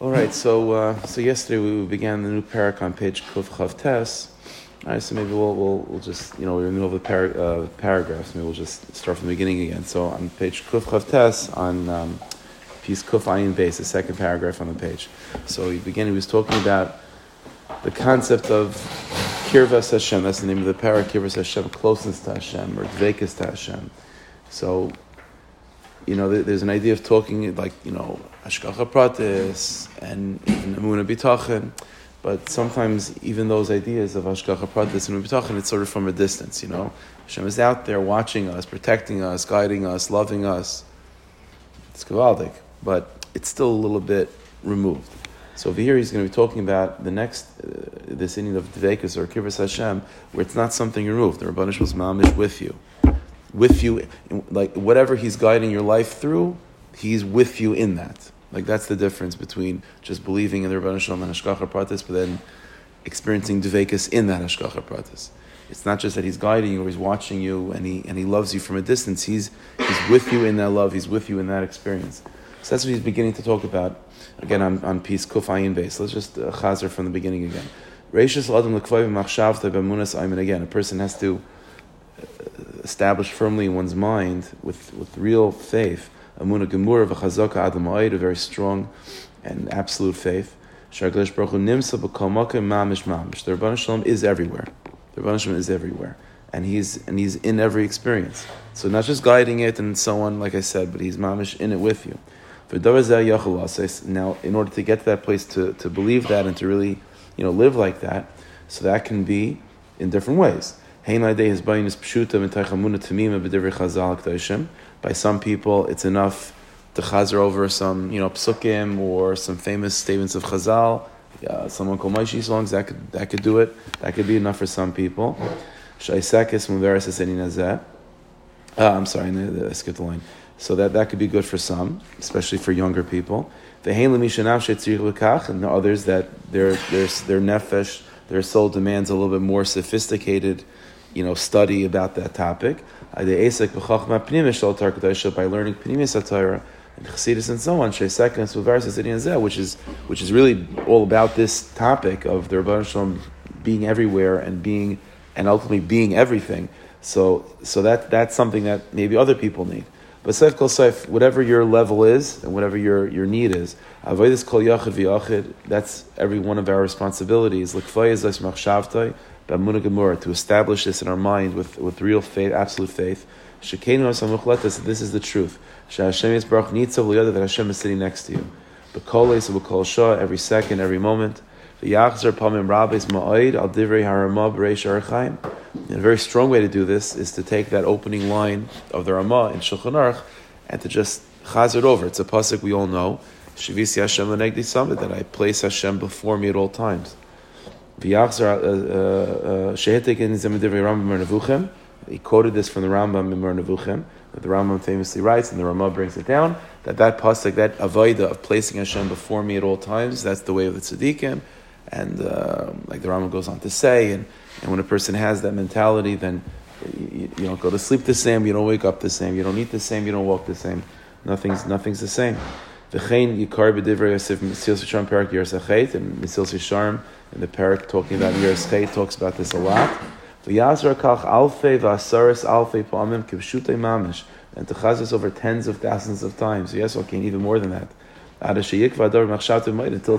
All right, so uh, so yesterday we began the new parak on page Kuf Chav Tes. All right, so maybe we'll, we'll, we'll just, you know, we're in the middle of the par- uh, paragraphs, maybe we'll just start from the beginning again. So on page Kuf Chav Tes, on um, piece Kuf Ayin Base, the second paragraph on the page. So he began, he was talking about the concept of Kirvas Hashem, that's the name of the parak, Kirvas Hashem, closeness to Hashem, or Dvekas to Hashem. So you know, there's an idea of talking like, you know, Hashgacha Pratis and even Amuna B'tachin, but sometimes even those ideas of Hashgacha Pratis and B'tachin, it's sort of from a distance, you know. Hashem is out there watching us, protecting us, guiding us, loving us. It's Kavaldik, but it's still a little bit removed. So over here, he's going to be talking about the next, uh, this inning of Dvekas or Kibbutz Hashem, where it's not something removed. The Rabbanish was mamish with you with you, like whatever he's guiding your life through, he's with you in that. Like that's the difference between just believing in the Rebbeinu Shalom and Hashgacha Pratis, but then experiencing Dvekas in that Hashgacha Pratis. It's not just that he's guiding you or he's watching you and he, and he loves you from a distance. He's, he's with you in that love. He's with you in that experience. So that's what he's beginning to talk about, again, on, on piece Kufayin base. Let's just uh, chazer from the beginning again. Again, a person has to established firmly in one's mind with, with real faith, amuna gemura v'chazaka adam a very strong and absolute faith. Sharglish Baruch nimsa b'kol mamish mamish. The Rebbeinu Shalom is everywhere. The Rebbeinu Shalom is everywhere, and he's and he's in every experience. So not just guiding it and so on, like I said, but he's mamish in it with you. Now, in order to get to that place to, to believe that and to really, you know, live like that, so that can be in different ways. By some people, it's enough to chazer over some, you know, psukim or some famous statements of Chazal. Someone called Maishi songs that could that could do it. That could be enough for some people. Uh, I'm sorry, I skipped the line. So that, that could be good for some, especially for younger people. And others that their their their nefesh, their soul demands a little bit more sophisticated you know, study about that topic. Uh, by learning Pnimis Torah and Chassidus and so on, which is which is really all about this topic of the Rabban Shalom being everywhere and being and ultimately being everything. So so that that's something that maybe other people need. But Seif whatever your level is and whatever your, your need is, Avoidus Kol that's every one of our responsibilities. L'kfay is Machshavtai, Gemura, to establish this in our mind with, with real faith, absolute faith. Shekenu Asamuchletas, this is the truth. Hashem is that Hashem is sitting next to you. Shah, every second, every moment. Archaim. And a very strong way to do this is to take that opening line of the Ramah in Shulchan Aruch and to just chaz it over. It's a pasuk we all know. That I place Hashem before me at all times. Uh, uh, uh, he quoted this from the Rambam in Nevuchim, that the Rambam famously writes, and the Ramah brings it down, that that pasuk, that avoida of placing Hashem before me at all times, that's the way of the tzaddikim, and uh, like the Rambam goes on to say, and, and when a person has that mentality, then you, you, don't go to sleep the same, you don't wake up the same, you don't eat the same, you don't walk the same. Nothing's nothing's the same. V'chein yikar b'divrei Yosef Mesillas Yesharim Perak Yeres Achet and Mesillas Yesharim in the Perak talking about Yeres Chet talks about this a lot. V'yazra kach alfei v'asaris alfei pa'amim kibshutei mamish and to chazis over tens of thousands of times. Yes, okay, even more than that. Until it's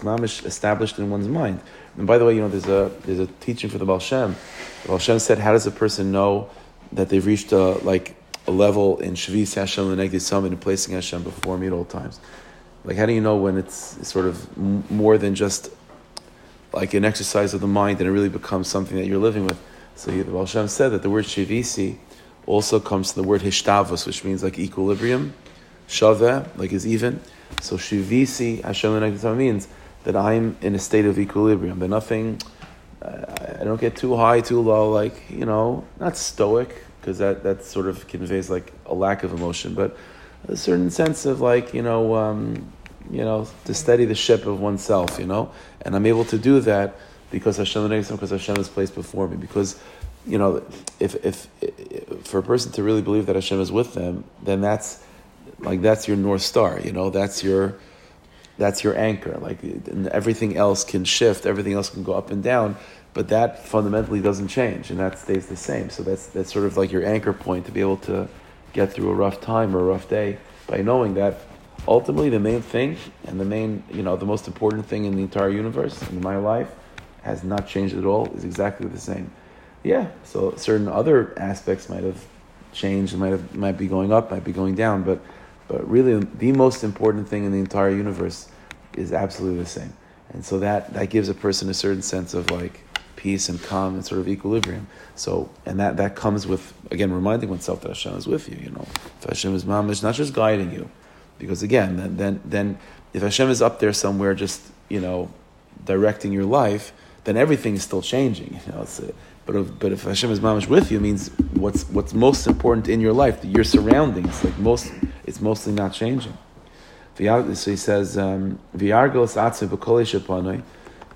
mamish established in one's mind. And by the way, you know, there's a there's a teaching for the Baal Shem. The Baal Shem said, how does a person know that they've reached a like a level in Shavis Hashem and Negdi Summit and placing Hashem before me at all times? Like, how do you know when it's sort of more than just like an exercise of the mind and it really becomes something that you're living with? So the Baal Shem said that the word Shivisi also comes from the word Hishtavus, which means like equilibrium, Shaveh, like is even. So Shivisi Hashem means that I'm in a state of equilibrium, that nothing, uh, I don't get too high, too low, like, you know, not stoic, because that, that sort of conveys like a lack of emotion, but a certain sense of like, you know, um, you know, to steady the ship of oneself, you know, and I'm able to do that because Hashem because Hashem is placed before me. Because, you know, if, if, if for a person to really believe that Hashem is with them, then that's like that's your north star, you know, that's your that's your anchor. Like everything else can shift, everything else can go up and down, but that fundamentally doesn't change, and that stays the same. So that's that's sort of like your anchor point to be able to get through a rough time or a rough day by knowing that ultimately the main thing and the main, you know, the most important thing in the entire universe in my life has not changed at all. is exactly the same. Yeah, so certain other aspects might have changed, might have might be going up, might be going down, but but really the most important thing in the entire universe is absolutely the same. And so that that gives a person a certain sense of like peace and calm and sort of equilibrium. So, and that, that comes with, again, reminding oneself that Hashem is with you, you know. If Hashem is mamish, not just guiding you, because again, then, then, then if Hashem is up there somewhere just, you know, directing your life, then everything is still changing. You know, it's a, but if, but if Hashem is mamish with you, means what's what's most important in your life, your surroundings, like most, it's mostly not changing. So he says, um,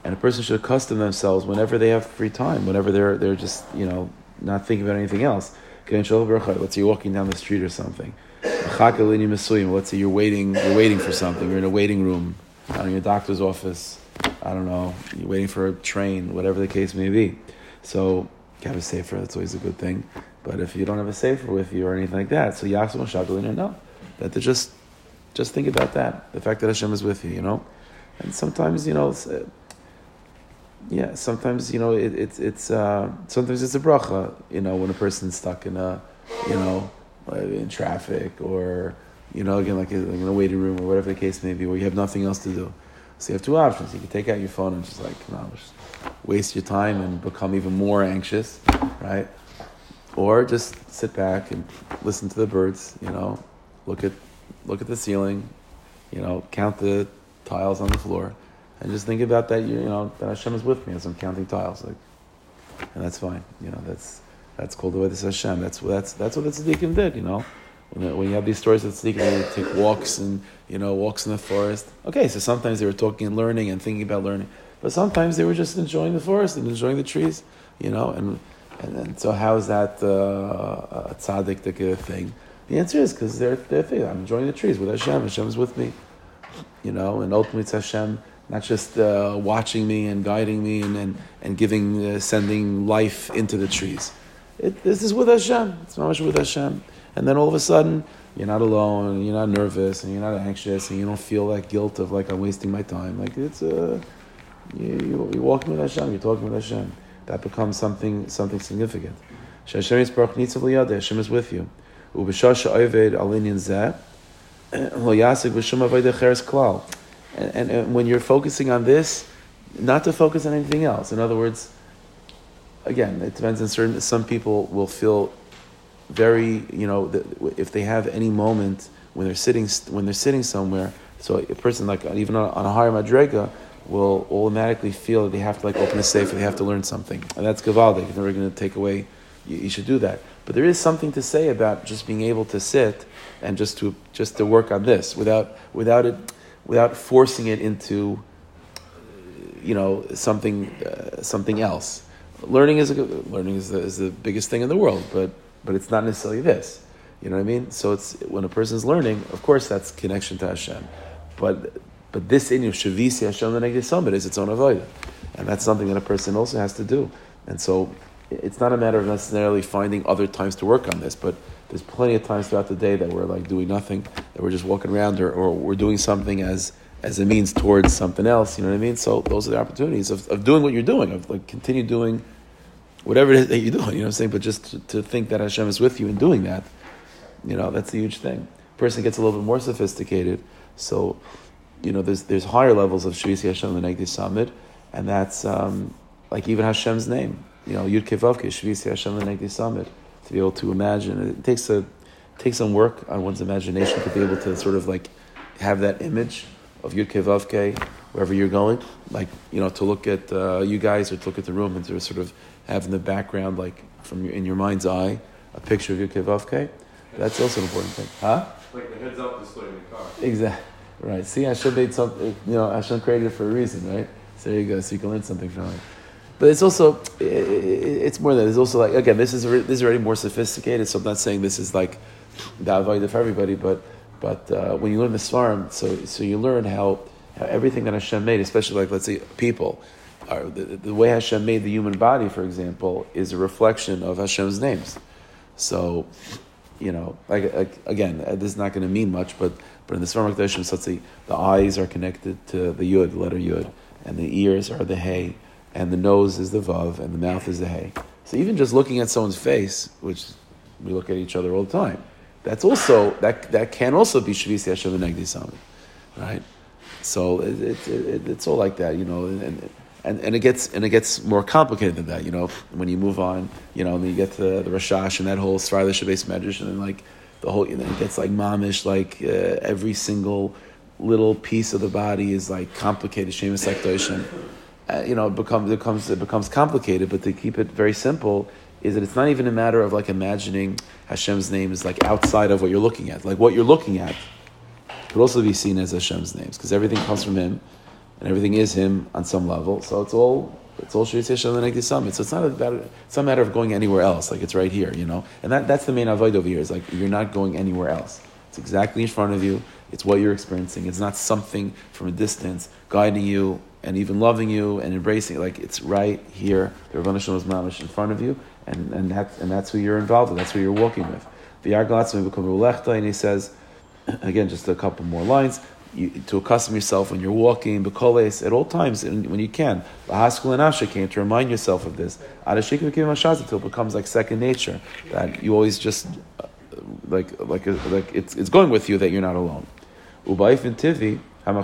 and a person should accustom themselves whenever they have free time, whenever they're they're just you know not thinking about anything else. Let's say you're walking down the street or something. Let's say you're waiting you're waiting for something. You're in a waiting room, out in your doctor's office. I don't know. You're waiting for a train, whatever the case may be. So you have a safer. That's always a good thing. But if you don't have a safer with you or anything like that, so Yasum Shakalina, no, that to just just think about that. The fact that Hashem is with you, you know. And sometimes, you know, yeah, sometimes you know it, it's it's uh, sometimes it's a bracha. You know, when a person's stuck in a, you know, in traffic or you know again like in a waiting room or whatever the case may be, where you have nothing else to do. So you have two options. You can take out your phone and just like you know, just waste your time and become even more anxious, right? Or just sit back and listen to the birds. You know, look at look at the ceiling. You know, count the tiles on the floor and just think about that. You, you know that Hashem is with me as I'm counting tiles, like, and that's fine. You know that's that's called the way this Hashem. That's that's that's what the tzaddikim did. You know, when, when you have these stories of tzaddikim, they take walks and you know walks in the forest. Okay, so sometimes they were talking and learning and thinking about learning, but sometimes they were just enjoying the forest and enjoying the trees. You know, and and, and so how is that uh, a tzaddik thing? The answer is because they're they're thinking, I'm enjoying the trees with Hashem. Hashem is with me. You know, and ultimately it's Hashem not just uh, watching me and guiding me and, and, and giving, uh, sending life into the trees. It, this is with Hashem. It's not much with Hashem. And then all of a sudden, you're not alone, and you're not nervous, and you're not anxious, and you don't feel that guilt of like I'm wasting my time. Like it's a, uh, you, you're walking with Hashem, you're talking with Hashem. That becomes something something significant. Hashem is Hashem is with you. And, when you're focusing on this, not to focus on anything else. In other words, again, it depends on certain. Some people will feel very, you know, if they have any moment when they're sitting when they're sitting somewhere. So a person like even on, a higher madrega will automatically feel that they have to like open a safe, they have to learn something, and that's gavaldik. If they're going to take away, you, you should do that. But there is something to say about just being able to sit and just to just to work on this without without it without forcing it into, you know, something uh, something else. Learning is a, learning is the, is the biggest thing in the world, but but it's not necessarily this. You know what I mean? So it's when a person's learning, of course, that's connection to Hashem, but but this in you shavisi Hashem the negative summit is its own avodah, and that's something that a person also has to do. And so it's not a matter of necessarily finding other times to work on this, but there's plenty of times throughout the day that we're like doing nothing, that we're just walking around, or, or we're doing something as as a means towards something else. You know what I mean? So those are the opportunities of, of doing what you're doing, of like continue doing whatever it is that you're doing. You know what I'm saying? But just to, to think that Hashem is with you in doing that, you know, that's a huge thing. Person gets a little bit more sophisticated, so you know, there's there's higher levels of Shvisi Hashem the Negdi Summit, and that's um, like even Hashem's name you know, Yud Kevavke, Shvisi Hashem Lenegdi Summit, to be able to imagine. It takes a takes some work on one's imagination to be able to sort of like have that image of Yud Kevavke wherever you're going. Like, you know, to look at uh, you guys or to look at the room and to sort of have in the background, like from your, in your mind's eye, a picture of Yud Kevavke. That's also an important thing. Huh? Like the heads up display in the car. Exactly. Right. See, Hashem made something, you know, Hashem created it for a reason, right? So there you go. So you can learn something from it. But it's also it's more than that. it's also like again this is this is already more sophisticated. So I'm not saying this is like the avodah for everybody, but but uh, when you learn the svarim, so so you learn how how everything that Hashem made, especially like let's say people, are, the, the way Hashem made the human body, for example, is a reflection of Hashem's names. So, you know, like, like again, uh, this is not going to mean much, but but in the Svarmak Dashim, let's say the eyes are connected to the Yud, the letter Yud, and the ears are the Hey, and the nose is the Vav, and the mouth is the Hey. So even just looking at someone's face, which we look at each other all the time, that's also that that can also be Shavisi Hashem Negdi right? So it, it, it, it's all like that, you know, and, and, and it gets and it gets more complicated than that, you know. When you move on, you know, and you get to the Rashash and that whole Sfarla Shabbos Medrash, and then like the whole, you know, it gets like mamish, like uh, every single little piece of the body is like complicated. Shemus. Uh, you know, it becomes, it becomes it becomes complicated. But to keep it very simple, is that it's not even a matter of like imagining Hashem's name is like outside of what you're looking at. Like what you're looking at could also be seen as Hashem's names because everything comes from Him, and everything is Him on some level. So it's all it's all Shri Hashem the Summit. So it's not about it's not a matter of going anywhere else. Like it's right here, you know. And that, that's the main avoid over here. Is like you're not going anywhere else. It's exactly in front of you. It's what you're experiencing. It's not something from a distance guiding you and even loving you and embracing. Like it's right here. The Rabbanu Shalom is mamish in front of you, and and that's and that's who you're involved with. That's who you're walking with. The Yargalatzim become and he says again, just a couple more lines. You, to accustom yourself when you're walking, bekoles, at all times when you can. The Lahaskul and Asha came to remind yourself of this. Until it becomes like second nature, that you always just uh, like like like it's, it's going with you that you're not alone. Ubaifin tivi and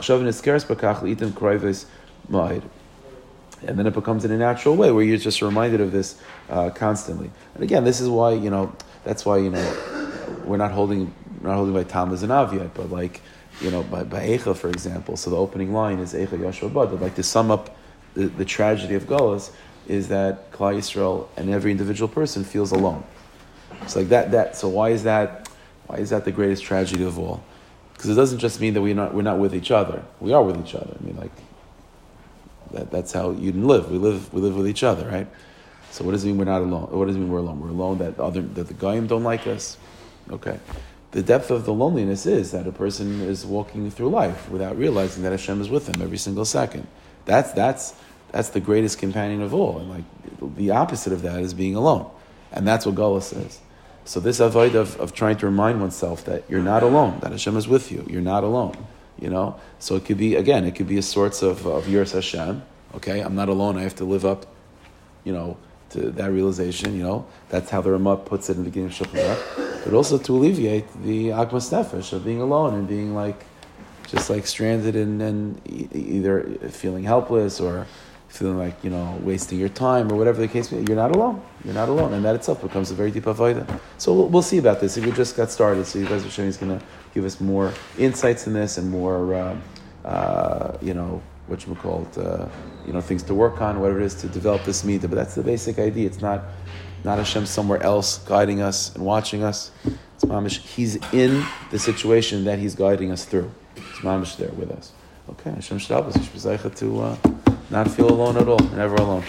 then it becomes in a natural way where you're just reminded of this uh, constantly. And again, this is why you know that's why you know we're not holding not holding by Tammuz and Av yet, but like, you know, by, by Eicha, for example. So the opening line is Eicha Yashua Bad. Like to sum up the, the tragedy of Golas is that Klal Yisrael and every individual person feels alone. It's like that, that, so why is that, why is that the greatest tragedy of all? Because it doesn't just mean that we're not, we're not with each other. We are with each other. I mean, like, that, that's how you live. We live, we live with each other, right? So what does it mean we're not alone? What does it mean we're alone? We're alone that other that the goyim don't like us. Okay the depth of the loneliness is that a person is walking through life without realizing that Hashem is with them every single second. That's that's that's the greatest companion of all. And like the opposite of that is being alone. And that's what Gullah says. So this avoid of, of trying to remind oneself that you're not alone, that Hashem is with you, you're not alone. You know? So it could be again, it could be a sorts of, of Yiras Hashem. Okay, I'm not alone, I have to live up, you know, to that realization, you know. That's how the Ramah puts it in the beginning of Shulchan but also to alleviate the agmas nefesh of being alone and being like, just like stranded and, and either feeling helpless or feeling like you know wasting your time or whatever the case may be. You're not alone. You're not alone, and that itself becomes a very deep avodah. So we'll, we'll, see about this. If We just got started, so you guys are showing is going to give us more insights in this and more, uh, uh, you know, what you call it, uh, you know, things to work on, whatever it is to develop this media. But that's the basic idea. It's not not Hashem somewhere else guiding us and watching us. It's mamish. He's in the situation that he's guiding us through. It's mamish there with us. Okay, Hashem should help to uh, not feel alone at all, never alone.